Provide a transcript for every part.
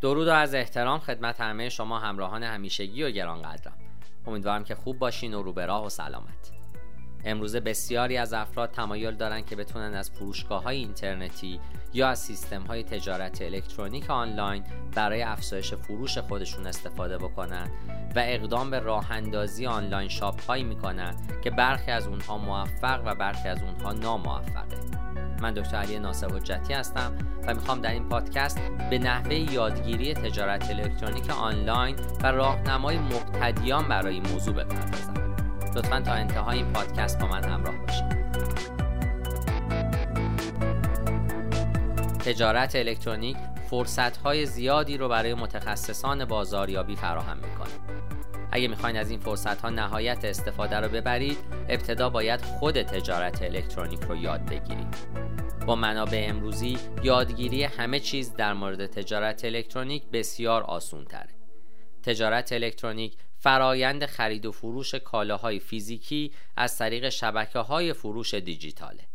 درود و از احترام خدمت همه شما همراهان همیشگی و گرانقدرم. امیدوارم که خوب باشین و رو به راه و سلامت. امروزه بسیاری از افراد تمایل دارند که بتونن از فروشگاه های اینترنتی یا از سیستم های تجارت الکترونیک آنلاین برای افزایش فروش خودشون استفاده بکنن و اقدام به راه اندازی آنلاین شاپ هایی می‌کنن که برخی از اونها موفق و برخی از اونها ناموفقه. من دکتر علی ناصر حجتی هستم و می‌خوام در این پادکست به نحوه یادگیری تجارت الکترونیک آنلاین و راهنمای مبتدیان برای این موضوع بپردازم. لطفا تا انتهای این پادکست با من همراه باشید. تجارت الکترونیک فرصت زیادی رو برای متخصصان بازاریابی فراهم می‌کنه. اگه می‌خواین از این فرصت ها نهایت استفاده رو ببرید ابتدا باید خود تجارت الکترونیک رو یاد بگیرید. با منابع امروزی یادگیری همه چیز در مورد تجارت الکترونیک بسیار آسون تره تجارت الکترونیک فرایند خرید و فروش کالاهای فیزیکی از طریق شبکه های فروش دیجیتاله.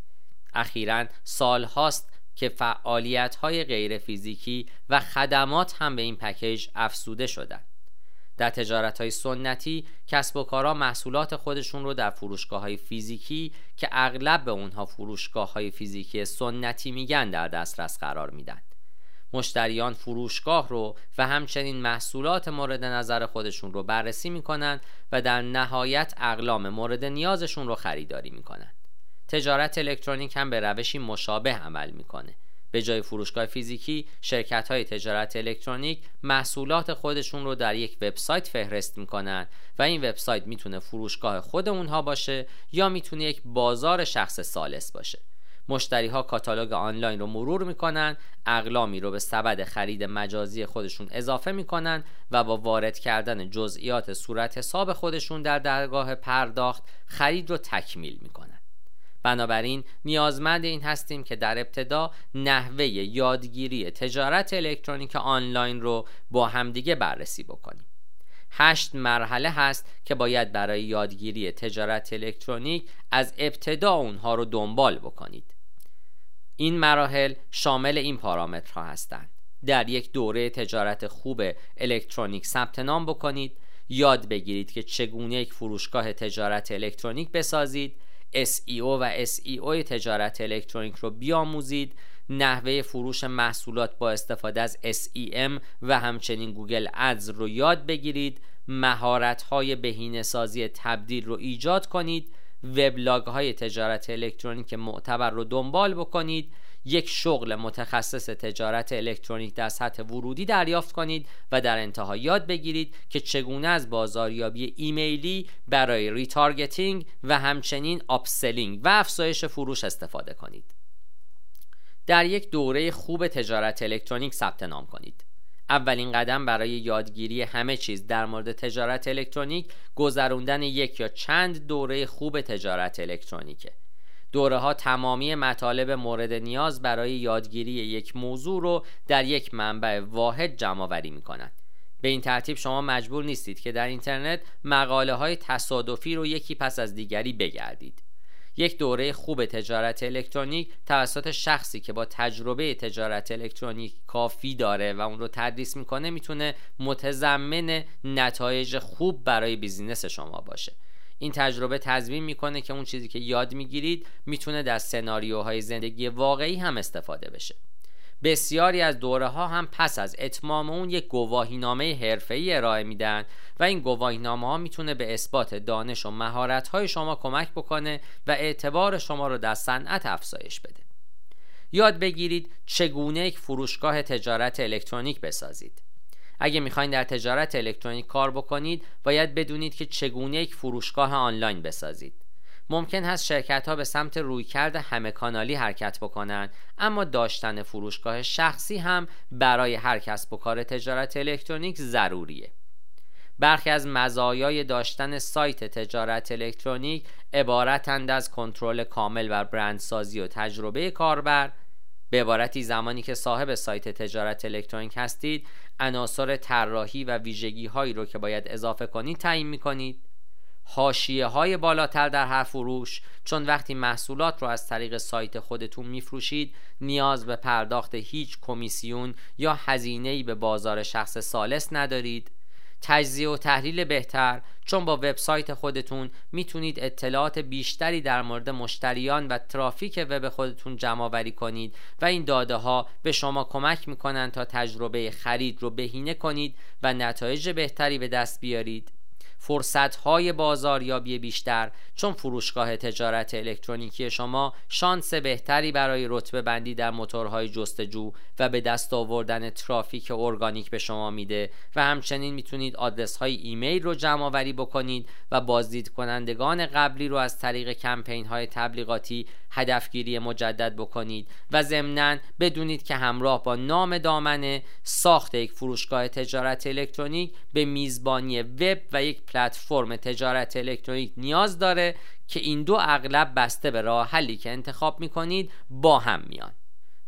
اخیرا سال هاست که فعالیت های غیر فیزیکی و خدمات هم به این پکیج افسوده شدند در تجارت های سنتی کسب و کارها محصولات خودشون رو در فروشگاه های فیزیکی که اغلب به اونها فروشگاه های فیزیکی سنتی میگن در دسترس قرار میدن. مشتریان فروشگاه رو و همچنین محصولات مورد نظر خودشون رو بررسی می‌کنن و در نهایت اقلام مورد نیازشون رو خریداری می‌کنن. تجارت الکترونیک هم به روشی مشابه عمل می‌کنه. به جای فروشگاه فیزیکی شرکت های تجارت الکترونیک محصولات خودشون رو در یک وبسایت فهرست می‌کنن و این وبسایت می‌تونه فروشگاه خود اونها باشه یا می‌تونه یک بازار شخص سالس باشه. مشتری ها کاتالوگ آنلاین رو مرور می‌کنن اقلامی رو به سبد خرید مجازی خودشون اضافه می‌کنن و با وارد کردن جزئیات صورت حساب خودشون در درگاه پرداخت خرید رو تکمیل می‌کنن. بنابراین نیازمند این هستیم که در ابتدا نحوه یادگیری تجارت الکترونیک آنلاین رو با همدیگه بررسی بکنیم. هشت مرحله هست که باید برای یادگیری تجارت الکترونیک از ابتدا اونها رو دنبال بکنید. این مراحل شامل این پارامترها هستند. در یک دوره تجارت خوب الکترونیک ثبت نام بکنید. یاد بگیرید که چگونه یک فروشگاه تجارت الکترونیک بسازید. SEO و SEO تجارت الکترونیک رو بیاموزید. نحوه فروش محصولات با استفاده از SEM و همچنین Google Ads رو یاد بگیرید. مهارت های بهینه سازی تبدیل رو ایجاد کنید. وبلاگ های تجارت الکترونیک معتبر رو دنبال بکنید. یک شغل متخصص تجارت الکترونیک در سطح ورودی دریافت کنید و در انتها یاد بگیرید که چگونه از بازاریابی ایمیلی برای retargeting و همچنین upselling و افزایش فروش استفاده کنید. در یک دوره خوب تجارت الکترونیک ثبت نام کنید. اولین قدم برای یادگیری همه چیز در مورد تجارت الکترونیک گذراندن یک یا چند دوره خوب تجارت الکترونیکه. دوره ها تمامی مطالب مورد نیاز برای یادگیری یک موضوع رو در یک منبع واحد جمع آوری می کنند. به این ترتیب شما مجبور نیستید که در اینترنت مقاله های تصادفی رو یکی پس از دیگری بگردید. یک دوره خوب تجارت الکترونیک توسط شخصی که با تجربه تجارت الکترونیک کافی داره و اون رو تدریس می‌کنه می‌تونه متضمن نتایج خوب برای business شما باشه این تجربه تضمین می‌کنه که اون چیزی که یاد می‌گیرید می‌تونه در سناریوهای زندگی واقعی هم استفاده بشه. بسیاری از دوره ها هم پس از اتمام اون یک گواهینامه حرفه‌ای ارائه میدن و این گواهینامه ها می‌تونه به اثبات دانش و مهارت های شما کمک بکنه و اعتبار شما رو در صنعت افزایش بده. یاد بگیرید چگونه یک فروشگاه تجارت الکترونیک بسازید. اگه می‌خواین در تجارت الکترونیک کار بکنید باید بدونید که چگونه یک فروشگاه آنلاین بسازید. ممکن هست شرکت ها به سمت رویکرد همه کانالی حرکت بکنند اما داشتن فروشگاه شخصی هم برای هر کسب و کار تجارت الکترونیک ضروریه. برخی از مزایای داشتن سایت تجارت الکترونیک عبارتند از کنترل کامل و برندسازی و تجربه کاربر. به عبارتی زمانی که صاحب سایت تجارت الکترونیک هستید عناصر طراحی و ویژگی هایی رو که باید اضافه کنید تعیین می کنید حاشیه های بالاتر در هر فروش. چون وقتی محصولات رو از طریق سایت خودتون میفروشید نیاز به پرداخت هیچ کمیسیون یا هزینه‌ای به بازار شخص سالس ندارید. تجزیه و تحلیل بهتر. چون با وبسایت خودتون می‌تونید اطلاعات بیشتری در مورد مشتریان و ترافیک وب خودتون جمع آوری کنید و این داده ها به شما کمک می‌کنند تا تجربه خرید رو بهینه کنید و نتایج بهتری به دست بیارید. فرصتهای بازاریابی بیشتر چون فروشگاه تجارت الکترونیکی شما شانس بهتری برای رتبه بندی در موتورهای جستجو و به دست آوردن ترافیک ارگانیک به شما میده و همچنین می‌تونید آدرس های ایمیل رو جمع آوری بکنید و بازدید کنندگان قبلی رو از طریق کمپین های تبلیغاتی هدفگیری مجدد بکنید و ضمنا بدونید که همراه با نام دامنه ساخت یک فروشگاه تجارت الکترونیک به میزبانی وب و یک پلتفرم تجارت الکترونیک نیاز داره که این دو اغلب بسته به راه حلی که انتخاب می‌کنید با هم میان.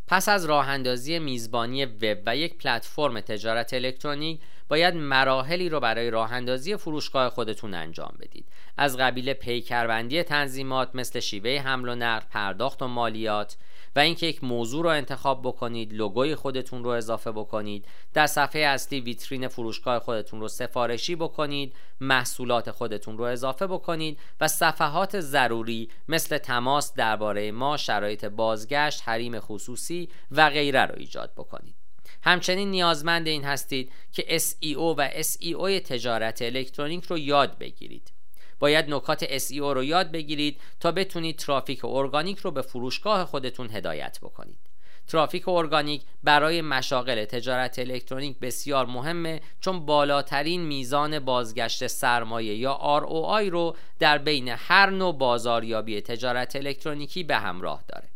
پس از راه اندازی میزبانی وب و یک پلتفرم تجارت الکترونیک باید مراحلی رو برای راه اندازی فروشگاه خودتون انجام بدید. از قبیل پیکربندی تنظیمات مثل شیوه حمل و نقل پرداخت و مالیات و اینکه یک موضوع رو انتخاب بکنید لوگوی خودتون رو اضافه بکنید در صفحه اصلی ویترین فروشگاه خودتون رو سفارشی بکنید محصولات خودتون رو اضافه بکنید و صفحات ضروری مثل تماس درباره ما شرایط بازگشت حریم خصوصی و غیره رو ایجاد بکنید. همچنین نیازمند این هستید که SEO و SEO تجارت الکترونیک رو یاد بگیرید. باید نکات SEO رو یاد بگیرید تا بتونید ترافیک ارگانیک رو به فروشگاه خودتون هدایت بکنید. ترافیک ارگانیک برای مشاغل تجارت الکترونیک بسیار مهمه چون بالاترین میزان بازگشت سرمایه یا ROI رو در بین هر نوع بازاریابی تجارت الکترونیکی به همراه داره.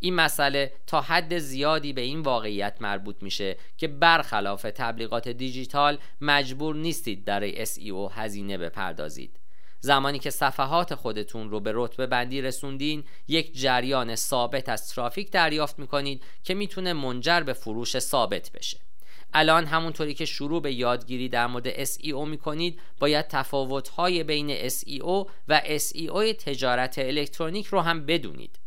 این مسئله تا حد زیادی به این واقعیت مربوط میشه که برخلاف تبلیغات دیجیتال مجبور نیستید برای SEO هزینه بپردازید. زمانی که صفحات خودتون رو به رتبه بندی رسوندین یک جریان ثابت از ترافیک دریافت می‌کنید که می‌تونه منجر به فروش ثابت بشه. الان همونطوری که شروع به یادگیری در مورد SEO می‌کنید باید تفاوت‌های بین SEO و SEO تجارت الکترونیک رو هم بدونید.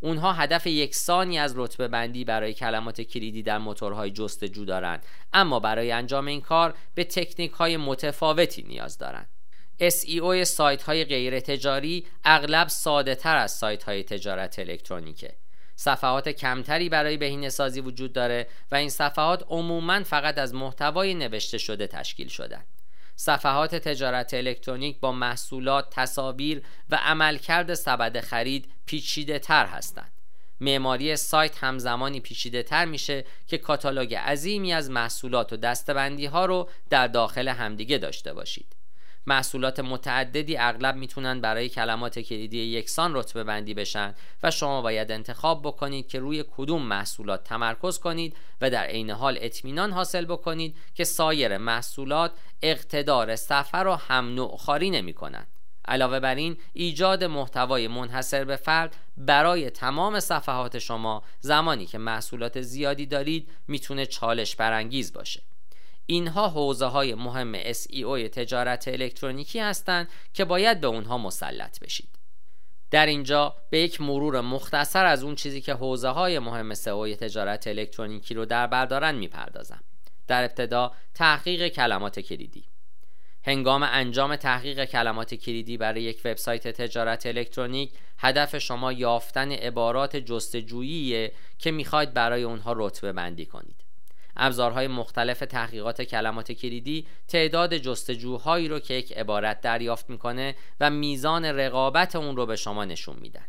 اونها هدف یکسانی از رتبه بندی برای کلمات کلیدی در موتورهای جستجو دارند اما برای انجام این کار به تکنیک های متفاوتی نیاز دارند SEO سایت های غیر تجاری اغلب ساده تر از سایت های تجارت الکترونیکه صفحات کمتری برای بهینه سازی وجود داره و این صفحات عموما فقط از محتوای نوشته شده تشکیل شدن صفحات تجارت الکترونیک با محصولات، تصاویر و عملکرد سبد خرید پیچیده تر هستند. معماری سایت همزمانی پیچیده تر میشه که کاتالوگ عظیمی از محصولات و دستبندی ها رو در داخل همدیگه داشته باشید. محصولات متعددی اغلب می‌تونن برای کلمات کلیدی یکسان رتبه بندی بشن و شما باید انتخاب بکنید که روی کدوم محصولات تمرکز کنید و در عین حال اطمینان حاصل بکنید که سایر محصولات اقتدار سفر رو هم نوع خاری نمی کنند. علاوه بر این ایجاد محتوای منحصر به فرد برای تمام صفحات شما زمانی که محصولات زیادی دارید می‌تونه چالش برانگیز باشه اینها حوزه های مهم SEO تجارت الکترونیکی هستند که باید به اونها مسلط بشید. در اینجا به یک مرور مختصر از اون چیزی که حوزه های مهم SEO تجارت الکترونیکی رو در بردارن می‌پردازم. در ابتدا تحقیق کلمات کلیدی. هنگام انجام تحقیق کلمات کلیدی برای یک وبسایت تجارت الکترونیک هدف شما یافتن عبارات جستجویی که می‌خواید برای اونها رتبه بندی کنید. ابزارهای مختلف تحقیقات کلمات کلیدی تعداد جستجوهایی رو که یک عبارت دریافت می‌کنه و میزان رقابت اون رو به شما نشون میدن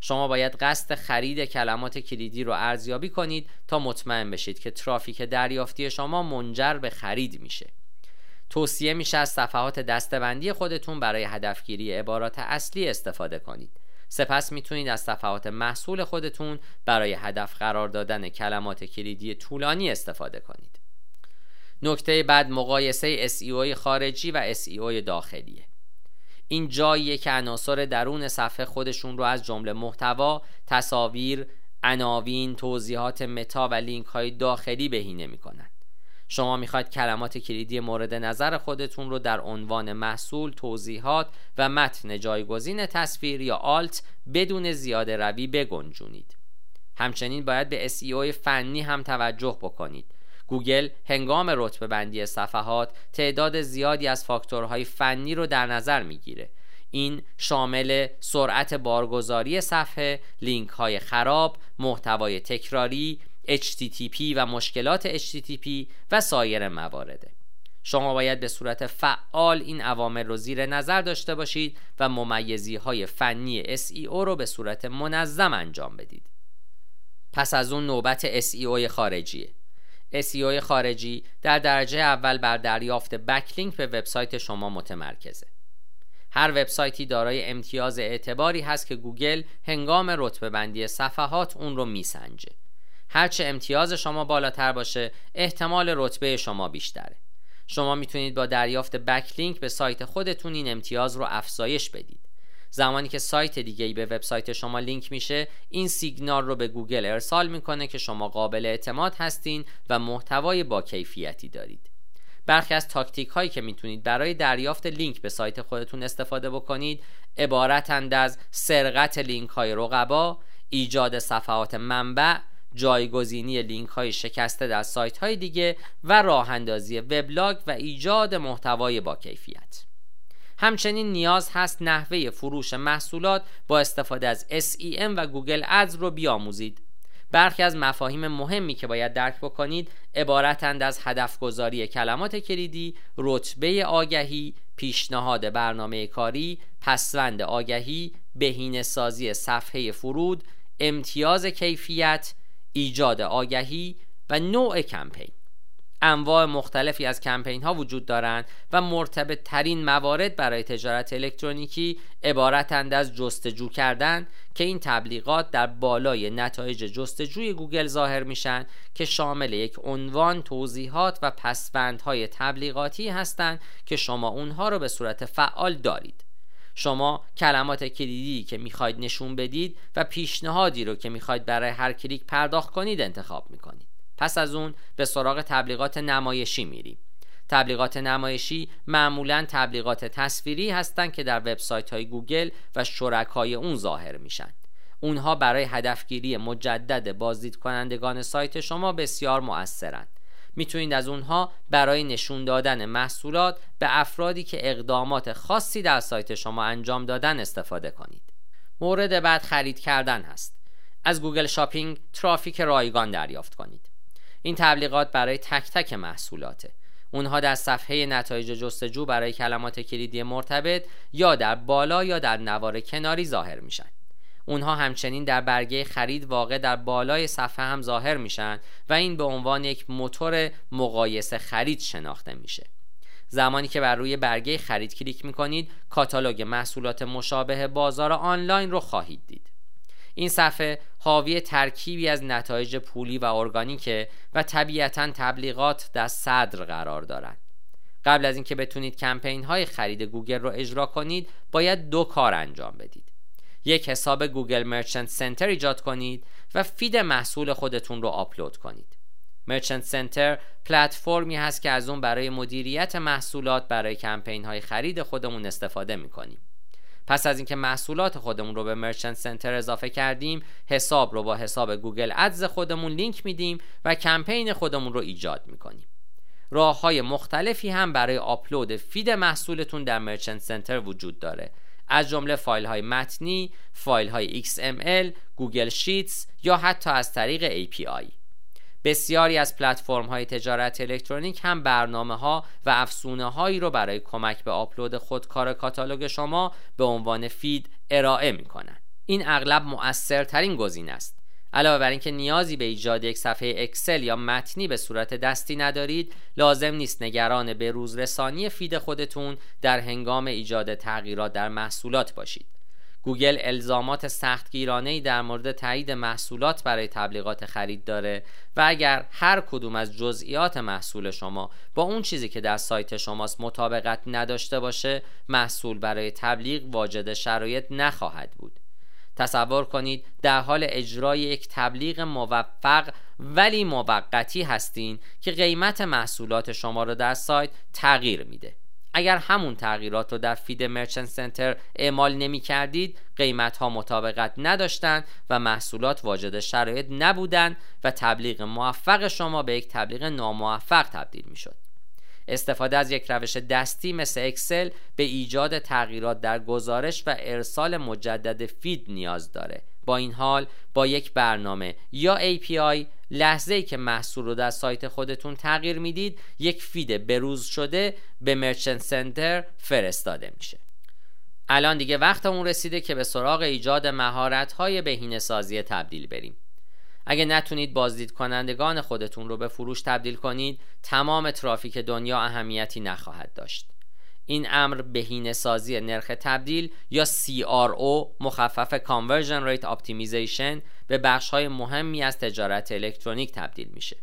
شما باید قصد خرید کلمات کلیدی رو ارزیابی کنید تا مطمئن بشید که ترافیک دریافتی شما منجر به خرید میشه. توصیه میشه از صفحات دستبندی خودتون برای هدفگیری عبارات اصلی استفاده کنید. سپس می‌تونید از صفحات محصول خودتون برای هدف قرار دادن کلمات کلیدی طولانی استفاده کنید. نکته بعد مقایسه SEO خارجی و SEO داخلیه. این جاییه که عناصر درون صفحه خودشون رو از جمله محتوا، تصاویر، عناوین، توضیحات متا و لینک های داخلی بهینه می‌کنن. شما می‌خواید کلمات کلیدی مورد نظر خودتون رو در عنوان محصول، توضیحات و متن جایگزین تصویر یا آلت بدون زیاده روی بگنجونید. همچنین باید به SEO فنی هم توجه بکنید. گوگل هنگام رتبه بندی صفحات تعداد زیادی از فاکتورهای فنی رو در نظر می‌گیره این شامل سرعت بارگذاری صفحه، لینک های خراب، محتوای تکراری، HTTP و مشکلات HTTP و سایر موارده. شما باید به صورت فعال این عوامل رو زیر نظر داشته باشید و ممیزی های فنی SEO رو به صورت منظم انجام بدید. پس از اون نوبت SEO خارجیه. SEO خارجی در درجه اول بر دریافت بکلینک به وبسایت شما متمرکزه. هر وبسایتی دارای امتیاز اعتباری هست که گوگل هنگام رتبه بندی صفحات اون رو میسنجه. هرچه امتیاز شما بالاتر باشه احتمال رتبه شما بیشتره. شما می‌تونید با دریافت backlink به سایت خودتون این امتیاز رو افزایش بدید. زمانی که سایت دیگه ای به وبسایت شما لینک میشه این سیگنال رو به گوگل ارسال می‌کنه که شما قابل اعتماد هستین و محتوای با کیفیتی دارید برخی از تاکتیک هایی که می‌تونید برای دریافت لینک به سایت خودتون استفاده بکنید عبارتند از سرقت لینک های رقبا ایجاد صفحات منبع جایگزینی لینک های شکسته در سایت های دیگه و راه اندازی وبلاگ و ایجاد محتوای با کیفیت. همچنین نیاز هست نحوه فروش محصولات با استفاده از SEM و Google Ads رو بیاموزید. برخی از مفاهیم مهمی که باید درک بکنید عبارتند از هدف گذاری کلمات کلیدی، رتبه آگهی، پیشنهاد برنامه کاری، پسوند آگهی، بهینه سازی صفحه فرود، امتیاز کیفیت، ایجاد آگهی و نوع کمپین. انواع مختلفی از کمپین ها وجود دارند و مرتبط ترین موارد برای تجارت الکترونیکی عبارتند از جستجو کردن که این تبلیغات در بالای نتایج جستجوی گوگل ظاهر میشن که شامل یک عنوان توضیحات و پسوندهای تبلیغاتی هستند که شما اونها رو به صورت فعال دارید. شما کلمات کلیدی که می‌خواید نشون بدید و پیشنهادی رو که می‌خواید برای هر کلیک پرداخت کنید انتخاب می‌کنید. پس از اون به سراغ تبلیغات نمایشی میریم. تبلیغات نمایشی معمولا تبلیغات تصویری هستند که در وبسایت های گوگل و شرکای اون ظاهر میشن. اونها برای هدفگیری مجدد بازدید کنندگان سایت شما بسیار مؤثرند. می‌تونید از اونها برای نشون دادن محصولات به افرادی که اقدامات خاصی در سایت شما انجام دادن استفاده کنید. مورد بعد خرید کردن هست. از Google Shopping ترافیک رایگان دریافت کنید. این تبلیغات برای تک تک محصولاته. اونها در صفحه نتایج جستجو برای کلمات کلیدی مرتبط یا در بالا یا در نوار کناری ظاهر میشن. اونها همچنین در برگه خرید واقع در بالای صفحه هم ظاهر میشن و این به عنوان یک موتور مقایسه خرید شناخته میشه. زمانی که بر روی برگه خرید کلیک می‌کنید کاتالوگ محصولات مشابه بازار آنلاین رو خواهید دید. این صفحه حاوی ترکیبی از نتایج پولی و ارگانیکه و طبیعتا تبلیغات در صدر قرار دارند. قبل از اینکه بتونید کمپین های خرید گوگل رو اجرا کنید باید دو کار انجام بدید. یک حساب Google Merchant Center ایجاد کنید و feed محصول خودتون رو آپلود کنید. Merchant Center پلتفرمی هست که از اون برای مدیریت محصولات برای کمپین های خرید خودمون استفاده می‌کنیم. پس از اینکه محصولات خودمون رو به Merchant Center اضافه کردیم حساب رو با حساب Google Ads خودمون لینک میدیم و کمپین خودمون رو ایجاد می‌کنیم. راه های مختلفی هم برای آپلود feed محصولتون در Merchant Center وجود داره. از جمله فایل های متنی، فایل های XML، Google Sheets یا حتی از طریق API بسیاری از پلتفرم های تجارت الکترونیک هم برنامه ها و افزونه هایی رو برای کمک به آپلود خودکار کاتالوگ شما به عنوان feed ارائه می کنند. این اغلب مؤثرترین گزینه است. علاوه بر اینکه نیازی به ایجاد یک صفحه اکسل یا متنی به صورت دستی ندارید لازم نیست نگران به روز رسانی feed خودتون در هنگام ایجاد تغییرات در محصولات باشید. گوگل الزامات سختگیرانه در مورد تایید محصولات برای تبلیغات خرید داره و اگر هر کدوم از جزئیات محصول شما با اون چیزی که در سایت شماست مطابقت نداشته باشه محصول برای تبلیغ واجد شرایط نخواهد بود. تصور کنید در حال اجرای یک تبلیغ موفق ولی موقتی هستین که قیمت محصولات شما را در سایت تغییر میده. اگر همون تغییرات رو در فید مرچنت سنتر اعمال نمی کردید قیمت ها مطابقت نداشتند و محصولات واجد شرایط نبودند و تبلیغ موفق شما به یک تبلیغ ناموفق تبدیل می شد استفاده از یک روش دستی مثل اکسل به ایجاد تغییرات در گزارش و ارسال مجدد feed نیاز داره. با این حال با یک برنامه یا API لحظه ای که محصول رو در سایت خودتون تغییر می‌دید یک feed بروز شده به Merchant Center فرستاده میشه. الان دیگه وقت اون رسیده که به سراغ ایجاد مهارت های بهینه سازی تبدیل بریم. اگه نتونید بازدید کنندگان خودتون رو به فروش تبدیل کنید تمام ترافیک دنیا اهمیتی نخواهد داشت. این امر بهینه سازی نرخ تبدیل یا CRO مخفف Conversion Rate Optimization به بخش های مهمی از تجارت الکترونیک تبدیل میشه.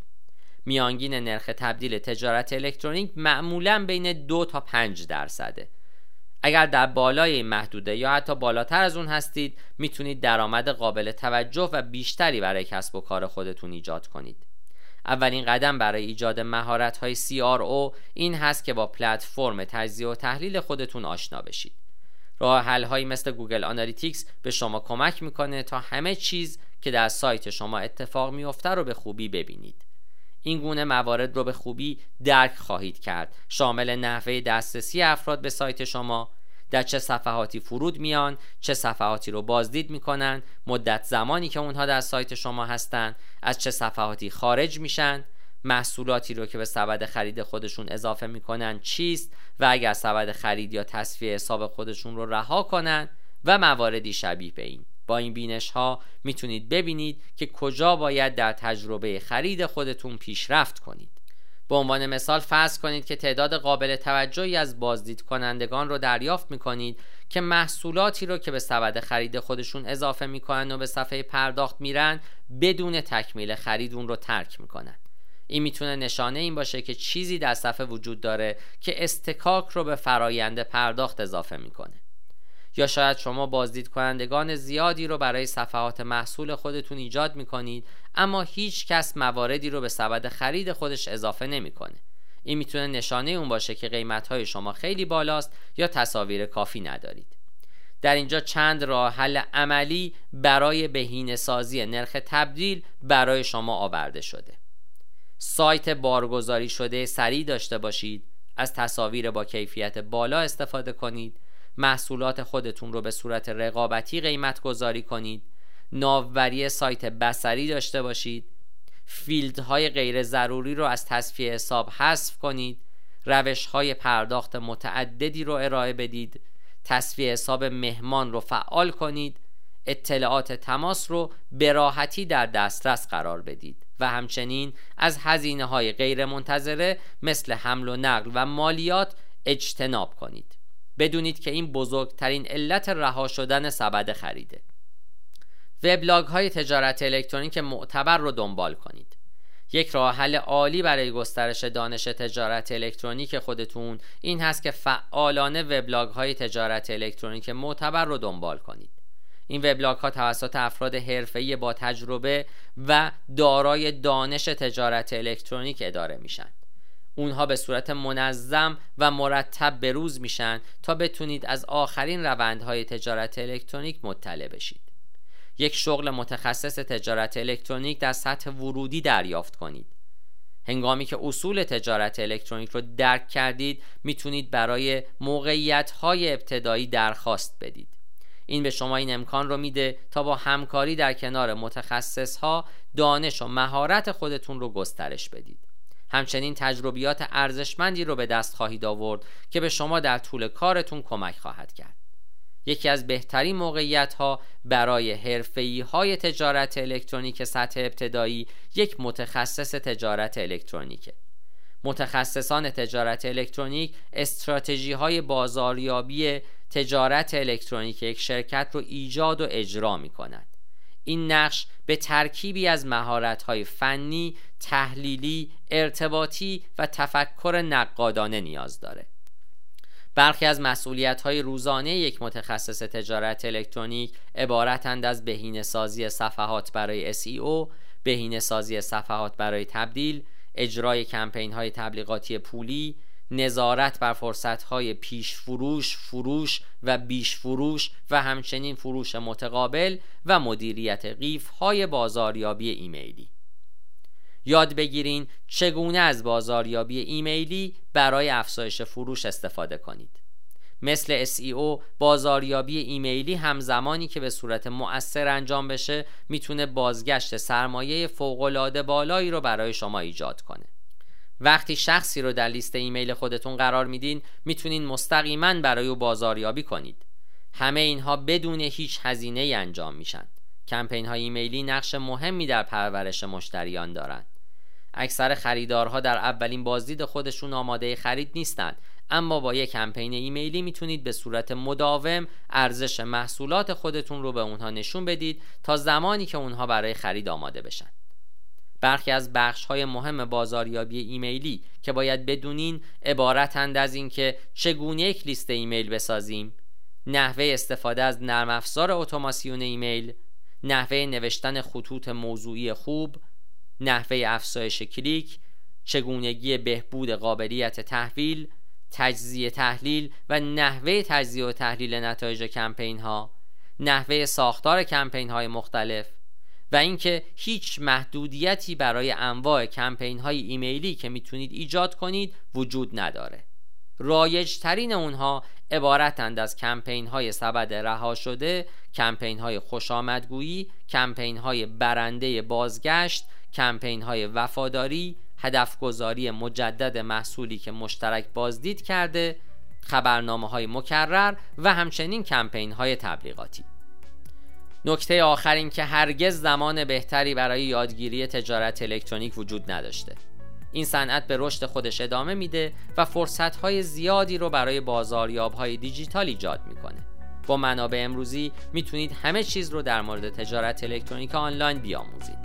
میانگین نرخ تبدیل تجارت الکترونیک معمولا بین دو تا 5 درصده. اگر در بالای این محدوده یا حتی بالاتر از اون هستید می‌تونید درآمد قابل توجه و بیشتری برای کسب و کار خودتون ایجاد کنید. اولین قدم برای ایجاد مهارت های CRO این هست که با پلتفرم تجزیه و تحلیل خودتون آشنا بشید. راه حل هایی مثل Google Analytics به شما کمک می‌کنه تا همه چیز که در سایت شما اتفاق میفته رو به خوبی ببینید. این گونه موارد رو به خوبی درک خواهید کرد. شامل نحوه دسترسی افراد به سایت شما در چه صفحاتی فرود میان چه صفحاتی رو بازدید می‌کنن مدت زمانی که اونها در سایت شما هستن از چه صفحاتی خارج میشن محصولاتی رو که به سبد خرید خودشون اضافه می‌کنن چیست و اگر سبد خرید یا تصفیه حساب خودشون رو رها کنن و مواردی شبیه به این. با این بینش ها می‌تونید ببینید که کجا باید در تجربه خرید خودتون پیشرفت کنید. به عنوان مثال فرض کنید که تعداد قابل توجهی از بازدید کنندگان رو دریافت می کنید که محصولاتی رو که به سبد خرید خودشون اضافه می‌کنن و به صفحه پرداخت میرن بدون تکمیل خرید اون رو ترک می‌کنن. این می‌تونه نشانه این باشه که چیزی در صفحه وجود داره که استکاک رو به فرایند پرداخت اضافه می‌کنه. یا شاید شما بازدید کنندگان زیادی رو برای صفحات محصول خودتون ایجاد می‌کنید اما هیچ کس مواردی رو به سبد خرید خودش اضافه نمی‌کنه. این می‌تونه نشانه اون باشه که قیمت شما خیلی بالاست یا تصاویر کافی ندارید. در اینجا چند راه حل عملی برای بهینه سازی نرخ تبدیل برای شما آورده شده. سایت بارگذاری شده سریع داشته باشید، از تصاویر با کیفیت بالا استفاده کنید، محصولات خودتون رو به صورت رقابتی قیمت گذاری کنید. ناوبری سایت بسری داشته باشید. فیلدهای غیر ضروری رو از تصفیه حساب حذف کنید. روش های پرداخت متعددی رو ارائه بدید. تصفیه حساب مهمان رو فعال کنید. اطلاعات تماس رو به راحتی در دسترس قرار بدید و همچنین از هزینه های غیر منتظره مثل حمل و نقل و مالیات اجتناب کنید. بدونید که این بزرگترین علت رها شدن سبد خریده. وبلاگ های تجارت الکترونیک معتبر رو دنبال کنید. یک راه حل عالی برای گسترش دانش تجارت الکترونیک خودتون این هست که فعالانه وبلاگ های تجارت الکترونیک معتبر رو دنبال کنید. این وبلاگ ها توسط افراد حرفه‌ای با تجربه و دارای دانش تجارت الکترونیک اداره میشن. اونها به صورت منظم و مرتب بروز میشن تا بتونید از آخرین روندهای تجارت الکترونیک مطلع بشید. یک شغل متخصص تجارت الکترونیک در سطح ورودی دریافت کنید. هنگامی که اصول تجارت الکترونیک رو درک کردید می‌تونید برای موقعیت های ابتدایی درخواست بدید. این به شما این امکان رو میده تا با همکاری در کنار متخصص ها دانش و مهارت خودتون رو گسترش بدید. همچنین تجربیات ارزشمندی رو به دست خواهید آورد که به شما در طول کارتون کمک خواهد کرد. یکی از بهترین موقعیت ها برای حرفه‌ای های تجارت الکترونیک سطح ابتدایی یک متخصص تجارت الکترونیکه. متخصصان تجارت الکترونیک استراتژی های بازاریابی تجارت الکترونیک یک شرکت رو ایجاد و اجرا می کند این نقش به ترکیبی از مهارت‌های فنی، تحلیلی، ارتباطی و تفکر نقادانه نیاز داره. برخی از مسئولیت های روزانه یک متخصص تجارت الکترونیک عبارتند از بهینه سازی صفحات برای SEO، بهینه سازی صفحات برای تبدیل، اجرای کمپین های تبلیغاتی پولی، نظارت بر فرصت های پیش فروش، فروش و بیش فروش و همچنین فروش متقابل و مدیریت قیف های بازاریابی ایمیلی. یاد بگیرین چگونه از بازاریابی ایمیلی برای افزایش فروش استفاده کنید. مثل SEO بازاریابی ایمیلی همزمانی که به صورت مؤثر انجام بشه می‌تونه بازگشت سرمایه فوقالعاده بالایی رو برای شما ایجاد کنه. وقتی شخصی رو در لیست ایمیل خودتون قرار میدین می‌تونین مستقیما برای او بازاریابی کنید. همه اینها بدون هیچ هزینه ای انجام میشن. کمپین های ایمیلی نقش مهمی در پرورش مشتریان دارند. اکثر خریدارها در اولین بازدید خودشون آماده خرید نیستند اما با یک کمپین ایمیلی می‌تونید به صورت مداوم ارزش محصولات خودتون رو به اونها نشون بدید تا زمانی که اونها برای خرید آماده بشن برخی از بخش های مهم بازاریابی ایمیلی که باید بدونین عبارتند از اینکه چگونه یک لیست ایمیل بسازیم. نحوه استفاده از نرم افزار اتوماسیون ایمیل نحوه نوشتن خطوط موضوعی خوب نحوه افزایش کلیک چگونگی بهبود قابلیت تحویل تجزیه تحلیل و نحوه تجزیه و تحلیل نتایج کمپین ها نحوه ساختار کمپین های مختلف. و اینکه هیچ محدودیتی برای انواع کمپین های ایمیلی که می‌تونید ایجاد کنید وجود نداره. رایج ترین اونها عبارتند از کمپین های سبد رها شده کمپین های خوش آمدگویی کمپین های برنده بازگشت کمپین های وفاداری هدفگذاری مجدد محصولی که مشترک بازدید کرده خبرنامه های مکرر و همچنین کمپین های تبلیغاتی. نکته آخر این که هرگز زمان بهتری برای یادگیری تجارت الکترونیک وجود نداشته. این صنعت به رشد خودش ادامه میده و فرصت های زیادی رو برای بازاریاب های دیجیتال ایجاد می‌کنه. با منابع امروزی می‌تونید همه چیز رو در مورد تجارت الکترونیک آنلاین بیاموزید.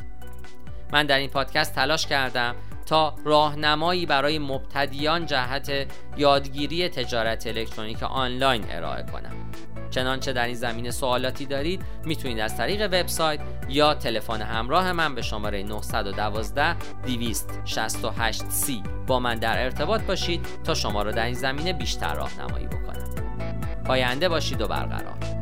من در این پادکست تلاش کردم تا راهنمایی برای مبتدیان جهت یادگیری تجارت الکترونیک آنلاین ارائه کنم. چنانچه در این زمینه سوالاتی دارید می‌تونید از طریق وبسایت یا تلفن همراه من به شماره 912 268 c با من در ارتباط باشید تا شما را در این زمینه بیشتر راهنمایی بکنم. پاینده باشید و برقرار.